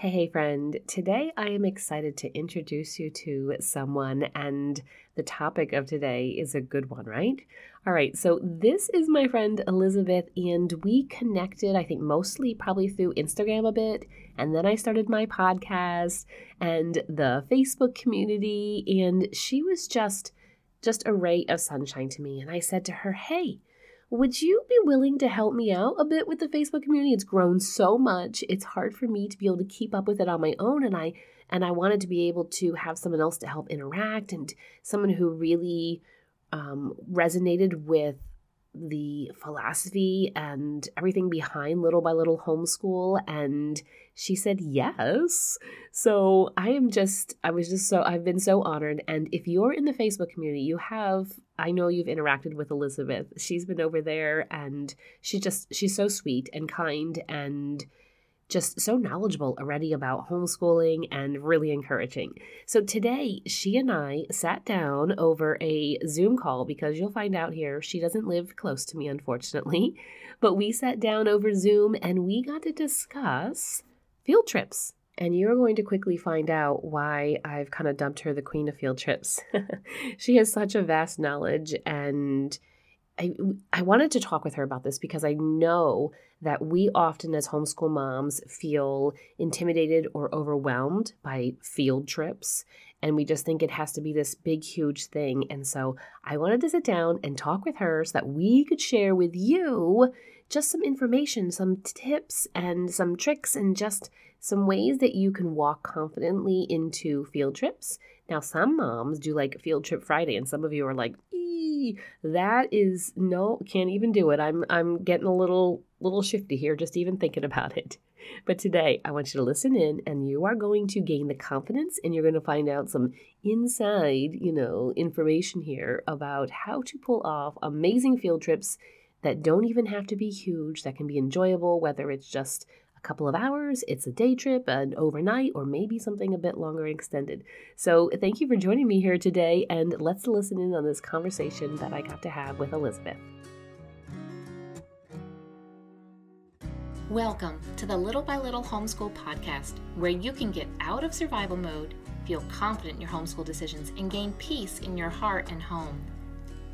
Hey, hey, friend. Today I am excited to introduce you to someone, and the topic of today is a good one, right? All right, so this is my friend Elizabeth, and we connected, I think, mostly probably through Instagram a bit. And then I started my podcast and the Facebook community, and she was just just a ray of sunshine to me. And I said to her, Hey, would you be willing to help me out a bit with the Facebook community? It's grown so much. It's hard for me to be able to keep up with it on my own and I and I wanted to be able to have someone else to help interact and someone who really um, resonated with the philosophy and everything behind little by little homeschool and she said yes so i am just i was just so i've been so honored and if you're in the facebook community you have i know you've interacted with elizabeth she's been over there and she just she's so sweet and kind and just so knowledgeable already about homeschooling and really encouraging. So today, she and I sat down over a Zoom call because you'll find out here she doesn't live close to me, unfortunately. But we sat down over Zoom and we got to discuss field trips. And you're going to quickly find out why I've kind of dumped her the queen of field trips. she has such a vast knowledge and I, I wanted to talk with her about this because I know that we often, as homeschool moms, feel intimidated or overwhelmed by field trips. And we just think it has to be this big, huge thing. And so I wanted to sit down and talk with her so that we could share with you just some information, some tips, and some tricks, and just some ways that you can walk confidently into field trips. Now, some moms do like Field Trip Friday, and some of you are like, that is no, can't even do it. I'm I'm getting a little little shifty here just even thinking about it. But today I want you to listen in and you are going to gain the confidence and you're going to find out some inside, you know, information here about how to pull off amazing field trips that don't even have to be huge, that can be enjoyable, whether it's just a couple of hours, it's a day trip, an overnight, or maybe something a bit longer and extended. So, thank you for joining me here today, and let's listen in on this conversation that I got to have with Elizabeth. Welcome to the Little by Little Homeschool Podcast, where you can get out of survival mode, feel confident in your homeschool decisions, and gain peace in your heart and home.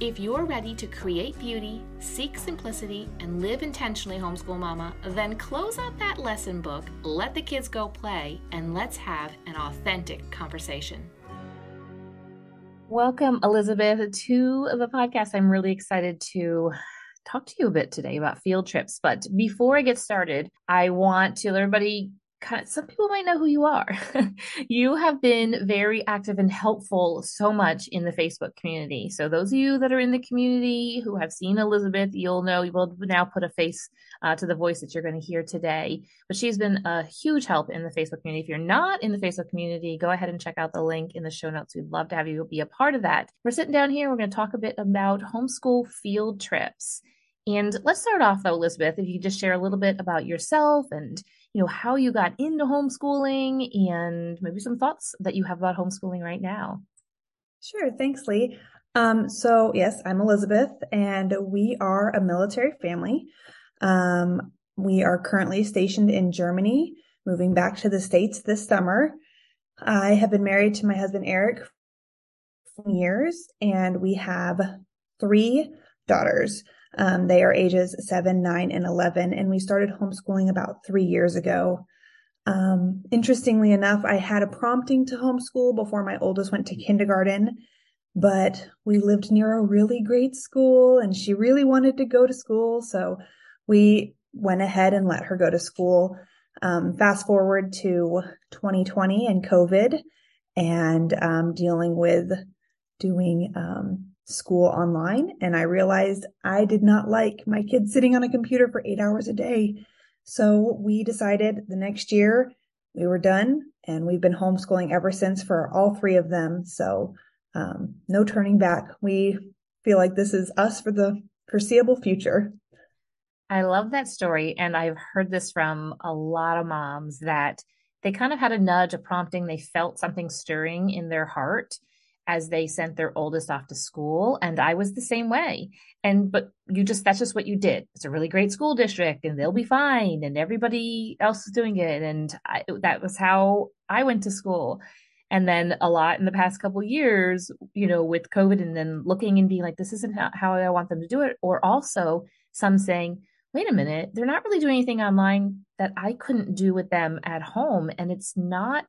If you're ready to create beauty, seek simplicity, and live intentionally, homeschool mama, then close out that lesson book, let the kids go play, and let's have an authentic conversation. Welcome, Elizabeth, to the podcast. I'm really excited to talk to you a bit today about field trips. But before I get started, I want to let everybody kind of, some people might know who you are. you have been very active and helpful so much in the Facebook community. So those of you that are in the community who have seen Elizabeth, you'll know you will now put a face uh, to the voice that you're going to hear today. But she's been a huge help in the Facebook community. If you're not in the Facebook community, go ahead and check out the link in the show notes. We'd love to have you be a part of that. We're sitting down here. We're going to talk a bit about homeschool field trips. And let's start off though, Elizabeth, if you could just share a little bit about yourself and you know, how you got into homeschooling and maybe some thoughts that you have about homeschooling right now. Sure. Thanks, Leigh. Um, so yes, I'm Elizabeth and we are a military family. Um, we are currently stationed in Germany, moving back to the States this summer. I have been married to my husband, Eric, for years, and we have three daughters. Um, they are ages seven, nine, and 11, and we started homeschooling about three years ago. Um, interestingly enough, I had a prompting to homeschool before my oldest went to kindergarten, but we lived near a really great school and she really wanted to go to school. So we went ahead and let her go to school. Um, fast forward to 2020 and COVID and um, dealing with doing um, school online and I realized I did not like my kids sitting on a computer for eight hours a day. So we decided the next year we were done and we've been homeschooling ever since for all three of them. So um, no turning back. We feel like this is us for the foreseeable future. I love that story. And I've heard this from a lot of moms that they kind of had a nudge, a prompting. They felt something stirring in their heart as they sent their oldest off to school. And I was the same way. And, but you just, that's just what you did. It's a really great school district and they'll be fine. And everybody else is doing it. And I, that was how I went to school. And then a lot in the past couple years, you know, with COVID and then looking and being like, this isn't how I want them to do it. Or also some saying, wait a minute, they're not really doing anything online that I couldn't do with them at home. And it's not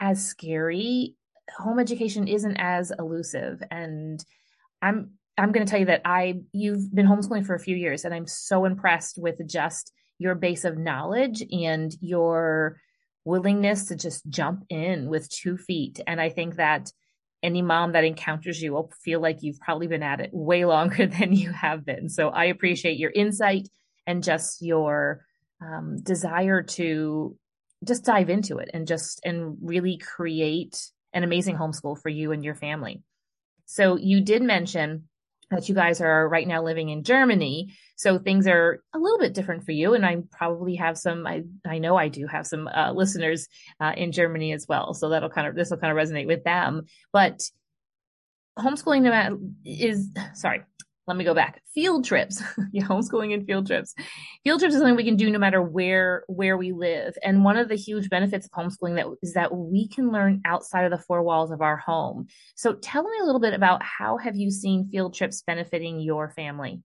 as scary home education isn't as elusive. And i'm i'm going to tell you that i you've been homeschooling for a few years and i'm so impressed with just your base of knowledge and your willingness to just jump in with two feet. And i think that any mom that encounters you will feel like you've probably been at it way longer than you have been. So i appreciate your insight and just your um, desire to just dive into it and just and really create an amazing homeschool for you and your family. So you did mention that you guys are right now living in Germany. So things are a little bit different for you. And I probably have some, I, I know I do have some uh, listeners uh, in Germany as well. So that'll kind of, this will kind of resonate with them. But homeschooling is, sorry, let me go back. Field trips, yeah, homeschooling and field trips. Field trips is something we can do no matter where where we live. And one of the huge benefits of homeschooling that is that we can learn outside of the four walls of our home. So tell me a little bit about how have you seen field trips benefiting your family?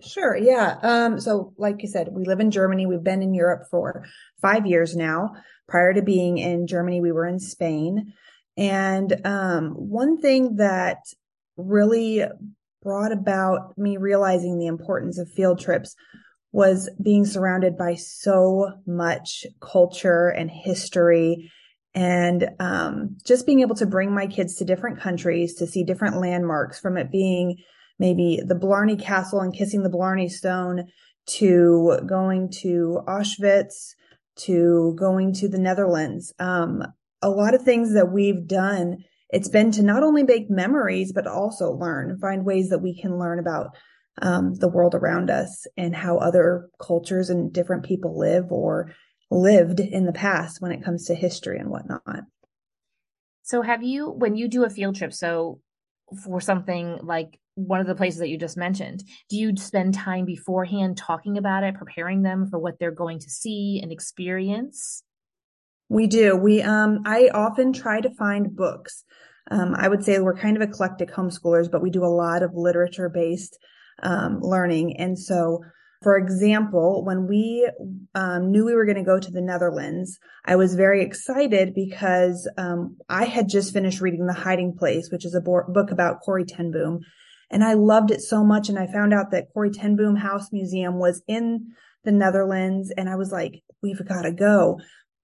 Sure. Yeah. Um, so like you said, we live in Germany. We've been in Europe for five years now. Prior to being in Germany, we were in Spain. And um, one thing that really brought about me realizing the importance of field trips was being surrounded by so much culture and history and um, just being able to bring my kids to different countries to see different landmarks from it being maybe the Blarney Castle and kissing the Blarney Stone to going to Auschwitz to going to the Netherlands. Um, a lot of things that we've done it's been to not only make memories, but also learn, find ways that we can learn about um, the world around us and how other cultures and different people live or lived in the past when it comes to history and whatnot. So, have you, when you do a field trip, so for something like one of the places that you just mentioned, do you spend time beforehand talking about it, preparing them for what they're going to see and experience? We do. We, um, I often try to find books. Um, I would say we're kind of eclectic homeschoolers, but we do a lot of literature based, um, learning. And so, for example, when we um, knew we were going to go to the Netherlands, I was very excited because um, I had just finished reading The Hiding Place, which is a bo- book about Corrie ten Boom. And I loved it so much. And I found out that Corrie ten Boom House Museum was in the Netherlands. And I was like, we've got to go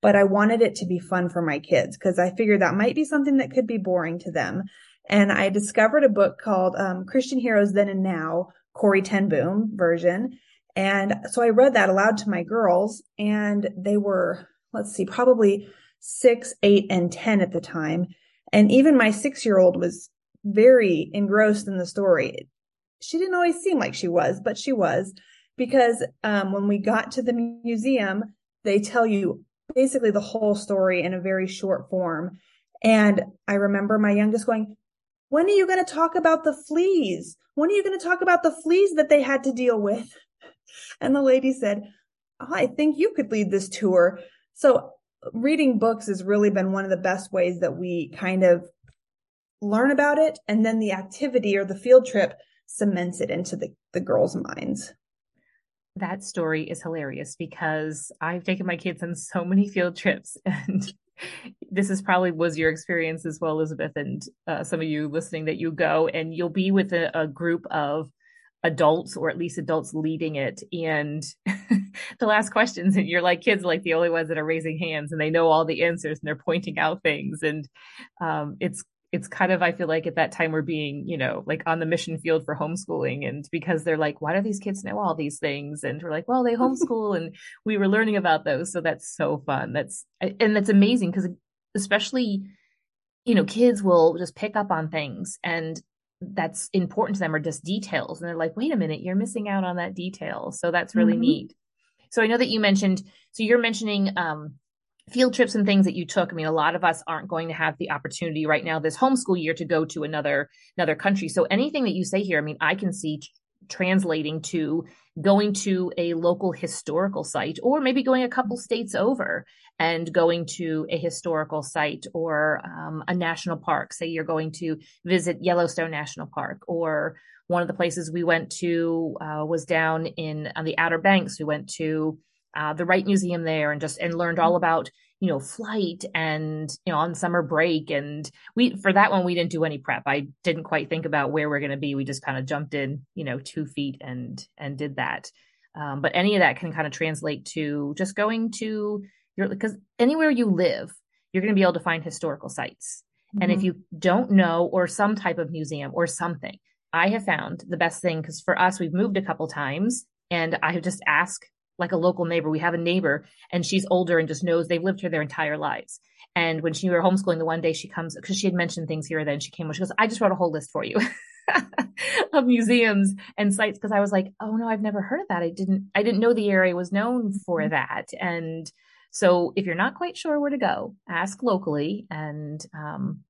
but I wanted it to be fun for my kids because I figured that might be something that could be boring to them. And I discovered a book called um, Christian Heroes Then and Now, Corrie ten Boom version. And so I read that aloud to my girls, and they were, let's see, probably six, eight, and 10 at the time. And even my six year old was very engrossed in the story. She didn't always seem like she was, but she was because um, when we got to the museum, they tell you basically the whole story in a very short form. And I remember my youngest going, when are you going to talk about the fleas? When are you going to talk about the fleas that they had to deal with? And the lady said, oh, I think you could lead this tour. So reading books has really been one of the best ways that we kind of learn about it. And then the activity or the field trip cements it into the, the girls' minds that story is hilarious because I've taken my kids on so many field trips and this is probably was your experience as well, Elizabeth, and uh, some of you listening that you go and you'll be with a, a group of adults or at least adults leading it. And the last questions and you're like kids are like the only ones that are raising hands and they know all the answers and they're pointing out things. And um, it's it's kind of, I feel like at that time we're being, you know, like on the mission field for homeschooling. And because they're like, why do these kids know all these things? And we're like, well, they homeschool and we were learning about those. So that's so fun. That's, and that's amazing because especially, you know, kids will just pick up on things and that's important to them are just details and they're like wait a minute you're missing out on that detail so that's really mm-hmm. neat so i know that you mentioned so you're mentioning um, field trips and things that you took i mean a lot of us aren't going to have the opportunity right now this homeschool year to go to another another country. So anything that you say here i mean i can see translating to going to a local historical site or maybe going a couple states over and going to a historical site or um, a national park. Say you're going to visit yellowstone national park or one of the places we went to uh, was down in on the outer banks. We went to uh, the Wright Museum there and just and learned all about you know flight and you know on summer break. And we for that one we didn't do any prep. I didn't quite think about where we're going to be. We just kind of jumped in you know two feet and and did that. Um, but any of that can kind of translate to just going to your because anywhere you live you're going to be able to find historical sites. Mm-hmm. and if mm-hmm. you don't know or some type of museum or something i have found the best thing because for us we've moved a couple times and i have just asked like a local neighbor. We have a neighbor and she's older and just knows they've lived here their entire lives. And when she were homeschooling, the one day she comes because she had mentioned things here or then she came. And she goes, "I just wrote a whole list for you of museums and sites because I was like, oh no, I've never heard of that. I didn't, I didn't know the area was known for mm-hmm. that. And so if you're not quite sure where to go, ask locally and um,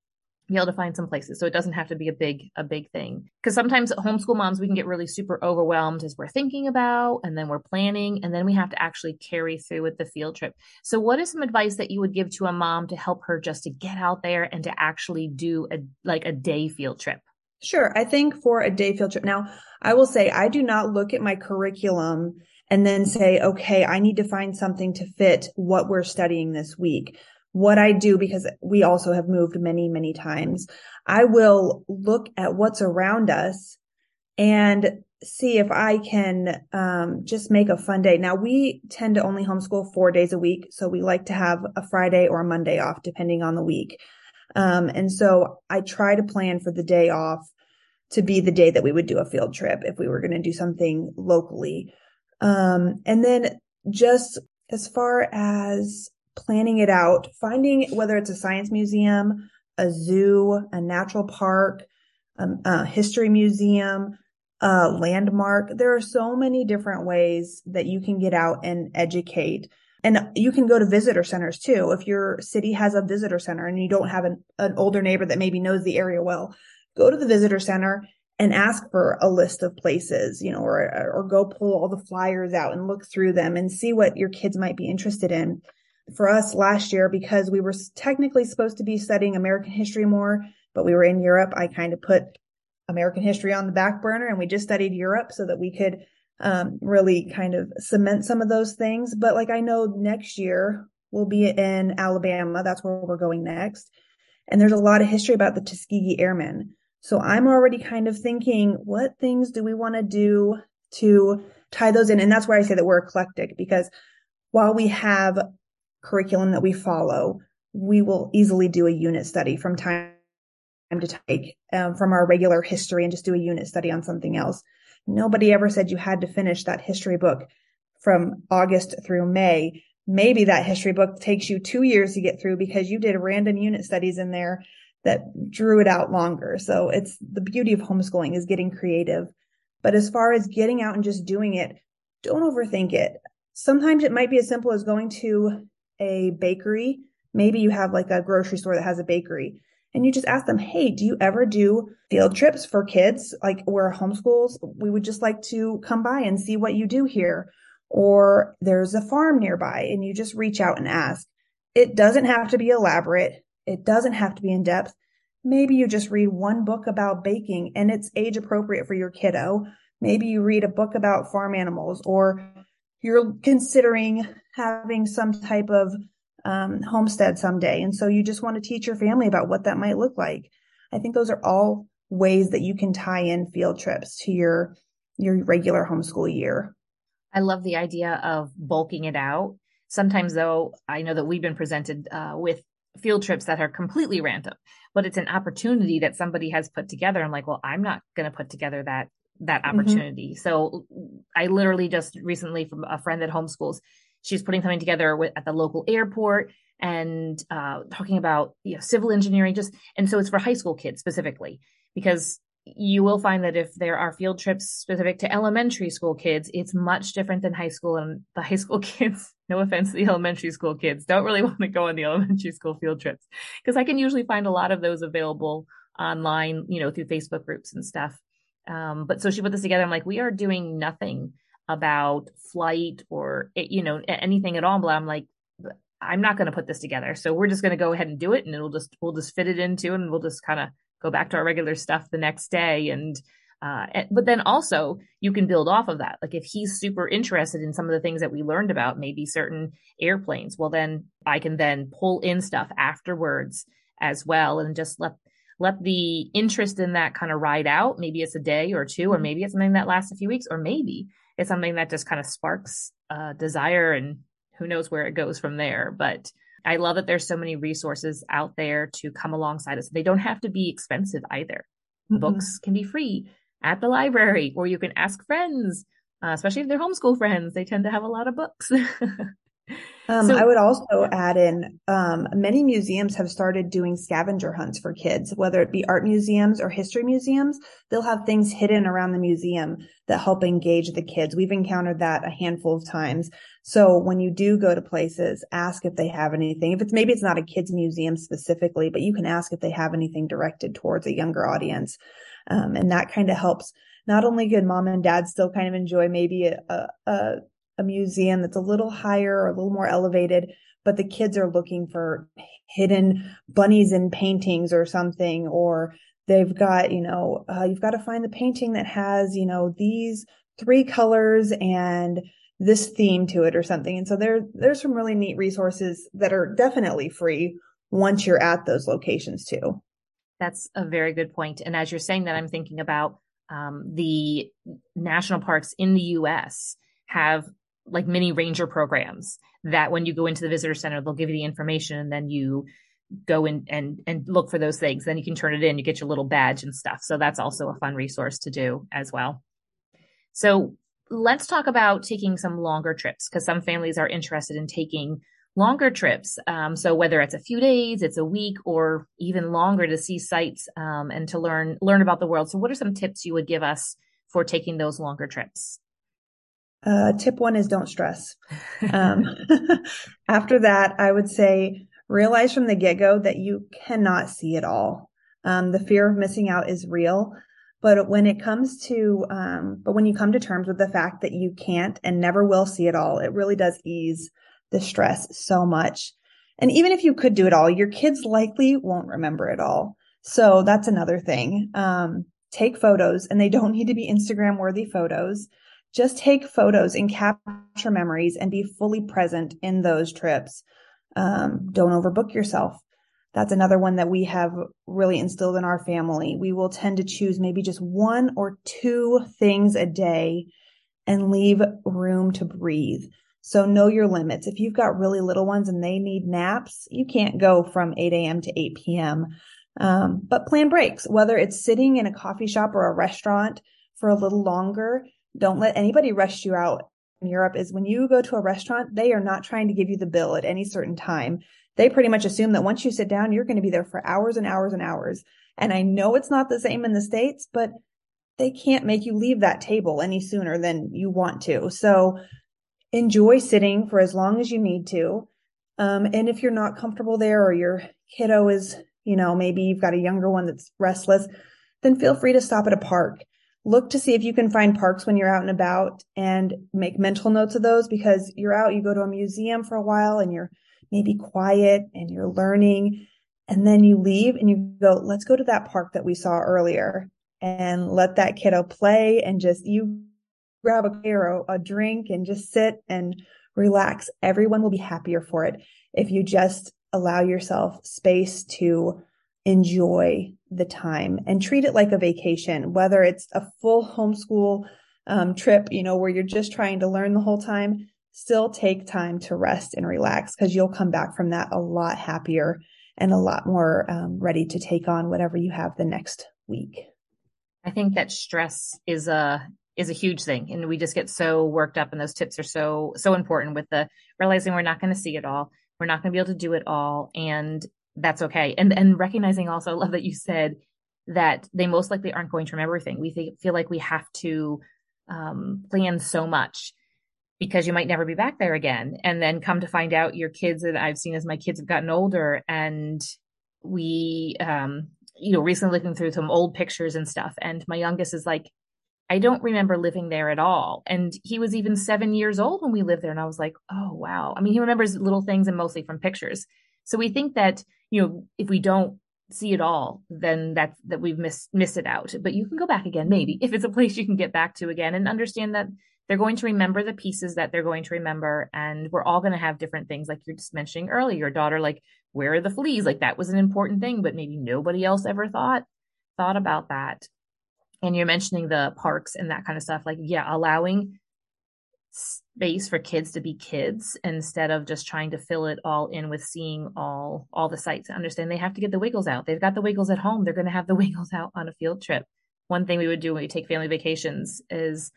be able to find some places. So it doesn't have to be a big a big thing. Because sometimes homeschool moms we can get really super overwhelmed as we're thinking about and then we're planning and then we have to actually carry through with the field trip. So what is some advice that you would give to a mom to help her just to get out there and to actually do a like a day field trip? Sure. I think for a day field trip now i will say i do not look at my curriculum and then say okay i need to find something to fit what we're studying this week what I do, because we also have moved many, many times, I will look at what's around us and see if I can um, just make a fun day. Now, we tend to only homeschool four days a week. So we like to have a Friday or a Monday off, depending on the week. Um, and so I try to plan for the day off to be the day that we would do a field trip if we were going to do something locally. Um, and then just as far as planning it out, finding whether it's a science museum, a zoo, a natural park, um, a history museum, a landmark. There are so many different ways that you can get out and educate. And you can go to visitor centers too. If your city has a visitor center and you don't have an, an older neighbor that maybe knows the area well, go to the visitor center and ask for a list of places, you know, or, or go pull all the flyers out and look through them and see what your kids might be interested in for us last year because we were technically supposed to be studying American history more, but we were in Europe. I kind of put American history on the back burner and we just studied Europe so that we could um, really kind of cement some of those things. But like I know next year we'll be in Alabama. That's where we're going next. And there's a lot of history about the Tuskegee Airmen. So I'm already kind of thinking, what things do we want to do to tie those in? And that's why I say that we're eclectic because while we have curriculum that we follow, we will easily do a unit study from time to take um, from our regular history and just do a unit study on something else. Nobody ever said you had to finish that history book from August through May. Maybe that history book takes you two years to get through because you did random unit studies in there that drew it out longer. So it's the beauty of homeschooling is getting creative. But as far as getting out and just doing it, don't overthink it. Sometimes it might be as simple as going to a bakery, maybe you have like a grocery store that has a bakery and you just ask them, Hey, do you ever do field trips for kids? Like we're homeschools. We would just like to come by and see what you do here. Or there's a farm nearby and you just reach out and ask. It doesn't have to be elaborate. It doesn't have to be in depth. Maybe you just read one book about baking and it's age appropriate for your kiddo. Maybe you read a book about farm animals or you're considering having some type of um, homestead someday. And so you just want to teach your family about what that might look like. I think those are all ways that you can tie in field trips to your your regular homeschool year. I love the idea of bulking it out. Sometimes, though, I know that we've been presented uh, with field trips that are completely random, but it's an opportunity that somebody has put together. I'm like, well, I'm not going to put together that that mm-hmm. opportunity. Mm-hmm. So I literally just recently from a friend that homeschools, she's putting something together with, at the local airport and uh, talking about you know civil engineering just and so it's for high school kids specifically because you will find that if there are field trips specific to elementary school kids, it's much different than high school and the high school kids. No offense to the elementary school kids, don't really want to go on the elementary school field trips because I can usually find a lot of those available online, you know, through Facebook groups and stuff. Um, but so she put this together. I'm like, we are doing nothing about flight or, you know, anything at all. But I'm like, I'm not going to put this together. So we're just going to go ahead and do it and it'll just, we'll just fit it into and we'll just kind of go back to our regular stuff the next day. And, uh, but then also you can build off of that. Like if he's super interested in some of the things that we learned about, maybe certain airplanes, well, then I can then pull in stuff afterwards as well and just let let the interest in that kind of ride out. Maybe it's a day or two, or mm-hmm. maybe it's something that lasts a few weeks, or maybe it's something that just kind of sparks uh, desire and who knows where it goes from there. But I love that there's so many resources out there to come alongside us. They don't have to be expensive either. Mm-hmm. Books can be free at the library, or you can ask friends, uh, especially if they're homeschool friends. They tend to have a lot of books. Um, so, I would also add in um, many museums have started doing scavenger hunts for kids, whether it be art museums or history museums. They'll have things hidden around the museum that help engage the kids. We've encountered that a handful of times. So when you do go to places, ask if they have anything. If it's maybe it's not a kids museum specifically, but you can ask if they have anything directed towards a younger audience. Um, and that kind of helps not only good mom and dad still kind of enjoy maybe a, a, a museum that's a little higher or a little more elevated, but the kids are looking for hidden bunnies in paintings or something, or they've got, you know, uh, you've got to find the painting that has, you know, these three colors and this theme to it or something. And so there, there's some really neat resources that are definitely free once you're at those locations too. That's a very good point. And as you're saying that, I'm thinking about um, the national parks in the U.S. have like mini ranger programs that when you go into the visitor center, they'll give you the information and then you go in and, and look for those things. Then you can turn it in, you get your little badge and stuff. So that's also a fun resource to do as well. So let's talk about taking some longer trips because some families are interested in taking longer trips. Um, so whether it's a few days, it's a week, or even longer to see sites um, and to learn learn about the world. So, what are some tips you would give us for taking those longer trips? Uh, tip one is don't stress. Um, after that, I would say realize from the get go that you cannot see it all. Um, the fear of missing out is real. But when it comes to, um, but when you come to terms with the fact that you can't and never will see it all, it really does ease the stress so much. And even if you could do it all, your kids likely won't remember it all. So that's another thing. Um, take photos and they don't need to be Instagram worthy photos. Just take photos and capture memories and be fully present in those trips. Um, don't overbook yourself. That's another one that we have really instilled in our family. We will tend to choose maybe just one or two things a day and leave room to breathe. So know your limits. If you've got really little ones and they need naps, you can't go from 8 a.m. to 8 p.m. Um, but plan breaks, whether it's sitting in a coffee shop or a restaurant for a little longer don't let anybody rush you out in Europe is when you go to a restaurant, they are not trying to give you the bill at any certain time. They pretty much assume that once you sit down, you're going to be there for hours and hours and hours. And I know it's not the same in the States, but they can't make you leave that table any sooner than you want to. So enjoy sitting for as long as you need to. Um, and if you're not comfortable there or your kiddo is, you know, maybe you've got a younger one that's restless, then feel free to stop at a park look to see if you can find parks when you're out and about and make mental notes of those because you're out, you go to a museum for a while and you're maybe quiet and you're learning. And then you leave and you go, let's go to that park that we saw earlier and let that kiddo play and just you grab a or a drink and just sit and relax. Everyone will be happier for it if you just allow yourself space to enjoy the time and treat it like a vacation, whether it's a full homeschool um, trip, you know, where you're just trying to learn the whole time, still take time to rest and relax because you'll come back from that a lot happier and a lot more um, ready to take on whatever you have the next week. I think that stress is a is a huge thing and we just get so worked up and those tips are so so important with the realizing we're not going to see it all we're not going to be able to do it all and that's okay. And and recognizing also, I love that you said that they most likely aren't going to remember everything. We th- feel like we have to um, plan so much because you might never be back there again. And then come to find out your kids that I've seen as my kids have gotten older and we, um, you know, recently looking through some old pictures and stuff. And my youngest is like, I don't remember living there at all. And he was even seven years old when we lived there. And I was like, oh, wow. I mean, he remembers little things and mostly from pictures. So we think that, you know, if we don't see it all, then that's that we've missed missed it out. But you can go back again, maybe, if it's a place you can get back to again and understand that they're going to remember the pieces that they're going to remember. And we're all going to have different things, like you're just mentioning earlier, your daughter, like, where are the fleas? Like that was an important thing, but maybe nobody else ever thought thought about that and you're mentioning the parks and that kind of stuff like yeah allowing space for kids to be kids instead of just trying to fill it all in with seeing all all the sights. Understand they have to get the wiggles out. They've got the wiggles at home. They're going to have the wiggles out on a field trip. One thing we would do when we take family vacations is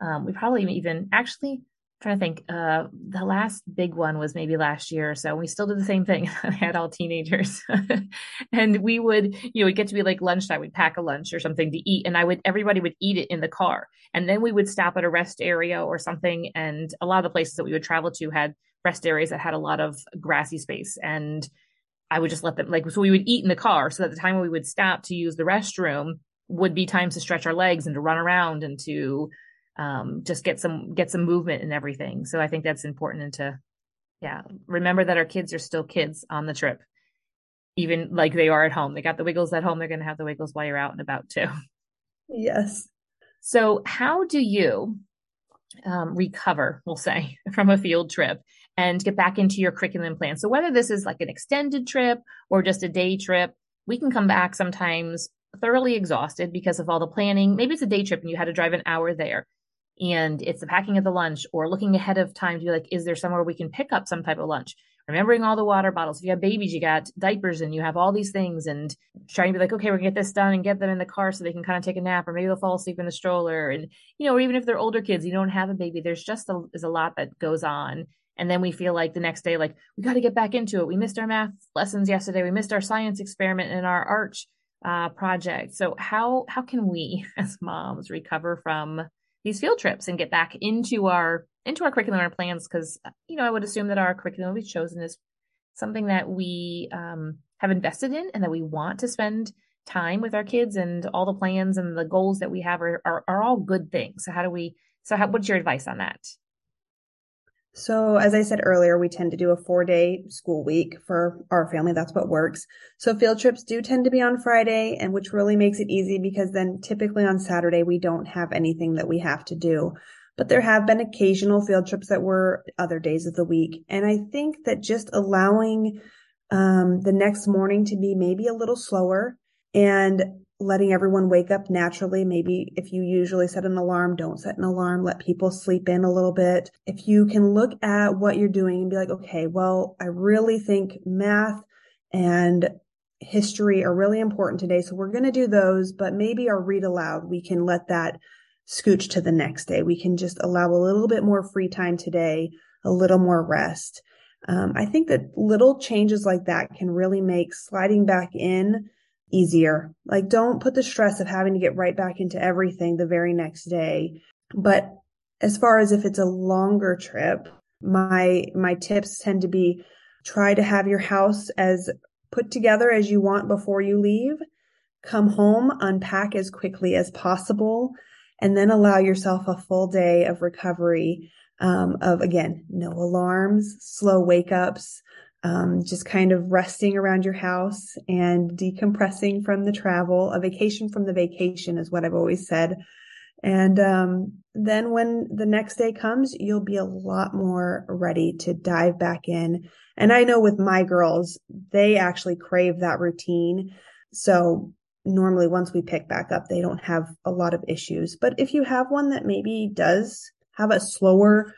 um, we probably even actually trying to think uh the last big one was maybe last year or so we still did the same thing. I had all teenagers. And we would you know it get to be like lunchtime we'd pack a lunch or something to eat and i would everybody would eat it in the car. And then we would stop at a rest area or something and a lot of the places that we would travel to had rest areas that had a lot of grassy space and i would just let them like so we would eat in the car so that the time we would stop to use the restroom would be times to stretch our legs and to run around and to um, just get some get some movement and everything. So I think that's important and to yeah remember that our kids are still kids on the trip, even like they are at home. They got the wiggles at home. They're going to have the wiggles while you're out and about too. Yes. So how do you um, recover, we'll say, from a field trip and get back into your curriculum plan? So whether this is like an extended trip or just a day trip, we can come back sometimes thoroughly exhausted because of all the planning. Maybe it's a day trip and you had to drive an hour there and it's the packing of the lunch or looking ahead of time to be like, is there somewhere we can pick up some type of lunch? Remembering all the water bottles. If you have babies, you got diapers and you have all these things and trying to be like, okay, we're gonna get this done and get them in the car so they can kind of take a nap or maybe they'll fall asleep in the stroller. And, you know, or even if they're older kids, you don't have a baby, there's just a, there's a lot that goes on. And then we feel like the next day, like, we got to get back into it. We missed our math lessons yesterday. We missed our science experiment and our arch uh, project. So how, how can we as moms recover from these field trips and get back into our into our curriculum and our plans because you know i would assume that our curriculum we've chosen is something that we um, have invested in and that we want to spend time with our kids and all the plans and the goals that we have are, are, are all good things. So how do we so how, what's your advice on that so, as I said earlier, we tend to do a four day school week for our family. That's what works. So, field trips do tend to be on Friday, and which really makes it easy because then typically on Saturday, we don't have anything that we have to do. But there have been occasional field trips that were other days of the week. And I think that just allowing um, the next morning to be maybe a little slower and letting everyone wake up naturally. Maybe if you usually set an alarm, don't set an alarm. Let people sleep in a little bit. If you can look at what you're doing and be like, okay, well, I really think math and history are really important today. So we're going to do those, but maybe our read aloud, we can let that scooch to the next day. We can just allow a little bit more free time today, a little more rest. Um, I think that little changes like that can really make sliding back in easier. Like don't put the stress of having to get right back into everything the very next day. But as far as if it's a longer trip, my my tips tend to be try to have your house as put together as you want before you leave. Come home, unpack as quickly as possible, and then allow yourself a full day of recovery um, of again, no alarms, slow wake ups, um, just kind of resting around your house and decompressing from the travel. A vacation from the vacation is what I've always said. And um, then when the next day comes, you'll be a lot more ready to dive back in. And I know with my girls, they actually crave that routine. So normally once we pick back up, they don't have a lot of issues. But if you have one that maybe does have a slower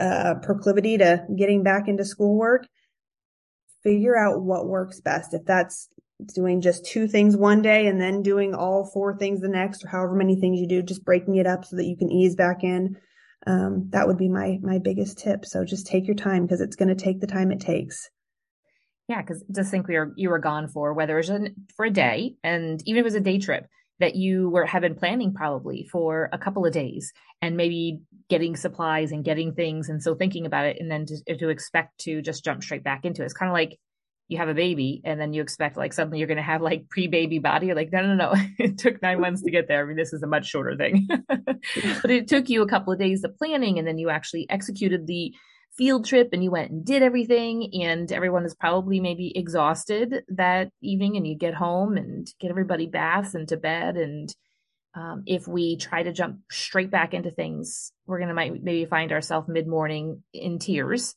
uh, proclivity to getting back into schoolwork, figure out what works best. If that's doing just two things one day and then doing all four things the next, or however many things you do, just breaking it up so that you can ease back in. Um, that would be my my biggest tip. So just take your time because it's going to take the time it takes. Yeah, because just think we were you were gone for whether it was for a day, and even if it was a day trip that you were have been planning probably for a couple of days, and maybe getting supplies and getting things, and so thinking about it, and then to, to expect to just jump straight back into it. It's kind of like you have a baby and then you expect like suddenly you're going to have like pre-baby body. You're like no no no. It took nine months to get there. I mean this is a much shorter thing. But it took you a couple of days of planning and then you actually executed the field trip and you went and did everything and everyone is probably maybe exhausted that evening and you get home and get everybody baths and to bed and um, if we try to jump straight back into things we're going to might maybe find ourselves mid-morning in tears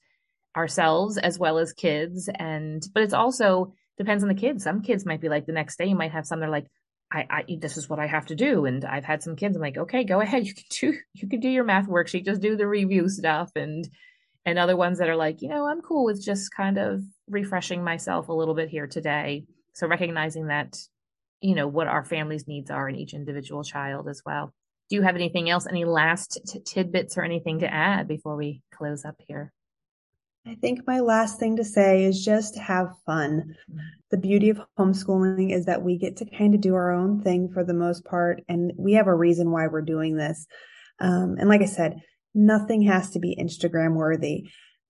ourselves as well as kids and but it's also depends on the kids some kids might be like the next day you might have some they're like I, I this is what I have to do. And I've had some kids. I'm like, okay, go ahead. You can do you can do your math worksheet. Just do the review stuff. And and other ones that are like, you know, I'm cool with just kind of refreshing myself a little bit here today. So recognizing that, you know, what our family's needs are in each individual child as well. Do you have anything else? Any last t- tidbits or anything to add before we close up here? I think my last thing to say is just have fun. Mm-hmm. The beauty of homeschooling is that we get to kind of do our own thing for the most part, and we have a reason why we're doing this. Um, and like I said, nothing has to be Instagram worthy.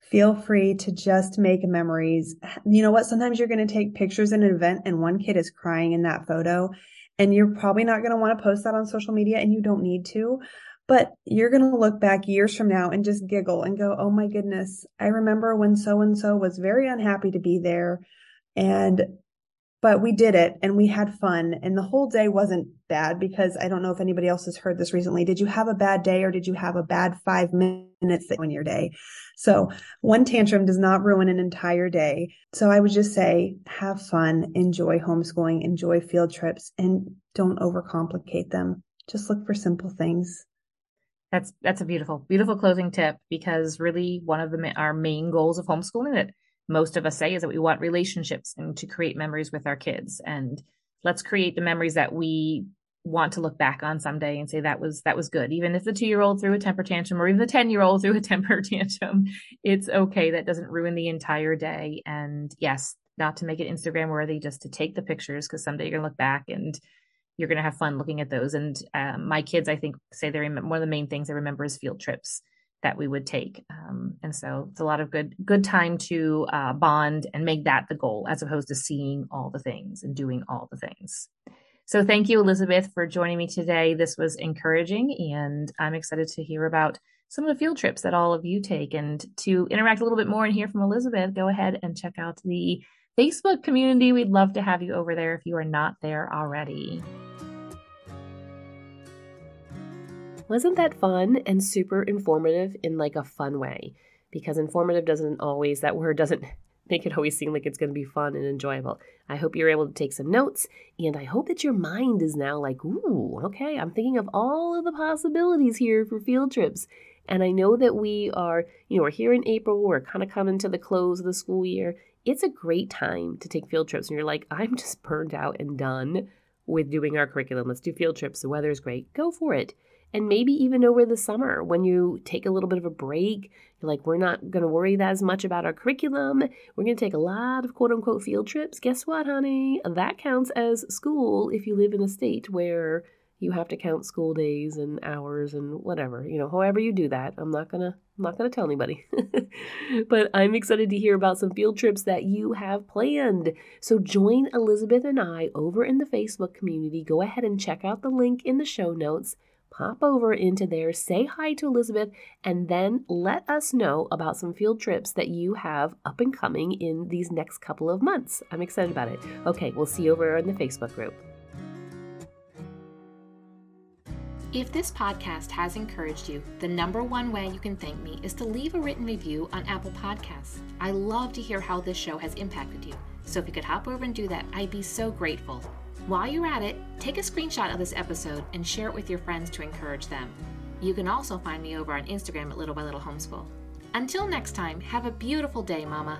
Feel free to just make memories. You know what? Sometimes you're going to take pictures in an event and one kid is crying in that photo and you're probably not going to want to post that on social media and you don't need to. But you're going to look back years from now and just giggle and go, Oh my goodness. I remember when so and so was very unhappy to be there. And but we did it and we had fun and the whole day wasn't bad because I don't know if anybody else has heard this recently. Did you have a bad day or did you have a bad five minutes in your day? So one tantrum does not ruin an entire day. So I would just say have fun, enjoy homeschooling, enjoy field trips and don't overcomplicate them. Just look for simple things. That's that's a beautiful, beautiful closing tip because really one of the our main goals of homeschooling that most of us say is that we want relationships and to create memories with our kids. And let's create the memories that we want to look back on someday and say that was that was good. Even if the two year old threw a temper tantrum or even the 10 year old threw a temper tantrum it's okay. That doesn't ruin the entire day. And yes not to make it instagram worthy just to take the pictures because someday you're going to look back and you're going to have fun looking at those. And um, my kids i think say they remember one of the main things they remember is field trips that we would take. Um, and so it's a lot of good good time to uh, bond and make that the goal as opposed to seeing all the things and doing all the things. So thank you, Elizabeth, for joining me today. This was encouraging, and I'm excited to hear about some of the field trips that all of you take. And to interact a little bit more and hear from Elizabeth, go ahead and check out the Facebook community. We'd love to have you over there if you are not there already. Wasn't that fun and super informative in like a fun way? Because informative doesn't always, that word doesn't make it always seem like it's going to be fun and enjoyable. I hope you're able to take some notes, and I hope that your mind is now like, ooh, okay, I'm thinking of all of the possibilities here for field trips. And I know that we are, you know, we're here in April, we're kind of coming to the close of the school year. It's a great time to take field trips, and you're like, I'm just burned out and done with doing our curriculum. Let's do field trips. The weather's great. Go for it and maybe even over the summer when you take a little bit of a break. You're like, we're not going to worry that as much about our curriculum. We're going to take a lot of quote unquote field trips. Guess what, honey? That counts as school if you live in a state where you have to count school days and hours and whatever. You know, however you do that. I'm not to I'm not to tell anybody. but I'm excited to hear about some field trips that you have planned. So join Elizabeth and I over in the Facebook community. Go ahead and check out the link in the show notes pop over into there, say hi to Elizabeth, and then let us know about some field trips that you have up and coming in these next couple of months. I'm excited about it. Okay, we'll see you over in the Facebook group. If this podcast has encouraged you, the number one way you can thank me is to leave a written review on Apple Podcasts. I love to hear how this show has impacted you. So if you could hop over and do that, I'd be so grateful. While you're at it, take a screenshot of this episode and share it with your friends to encourage them. You can also find me over on Instagram at Little by Little Homeschool. Until next time, have a beautiful day, Mama.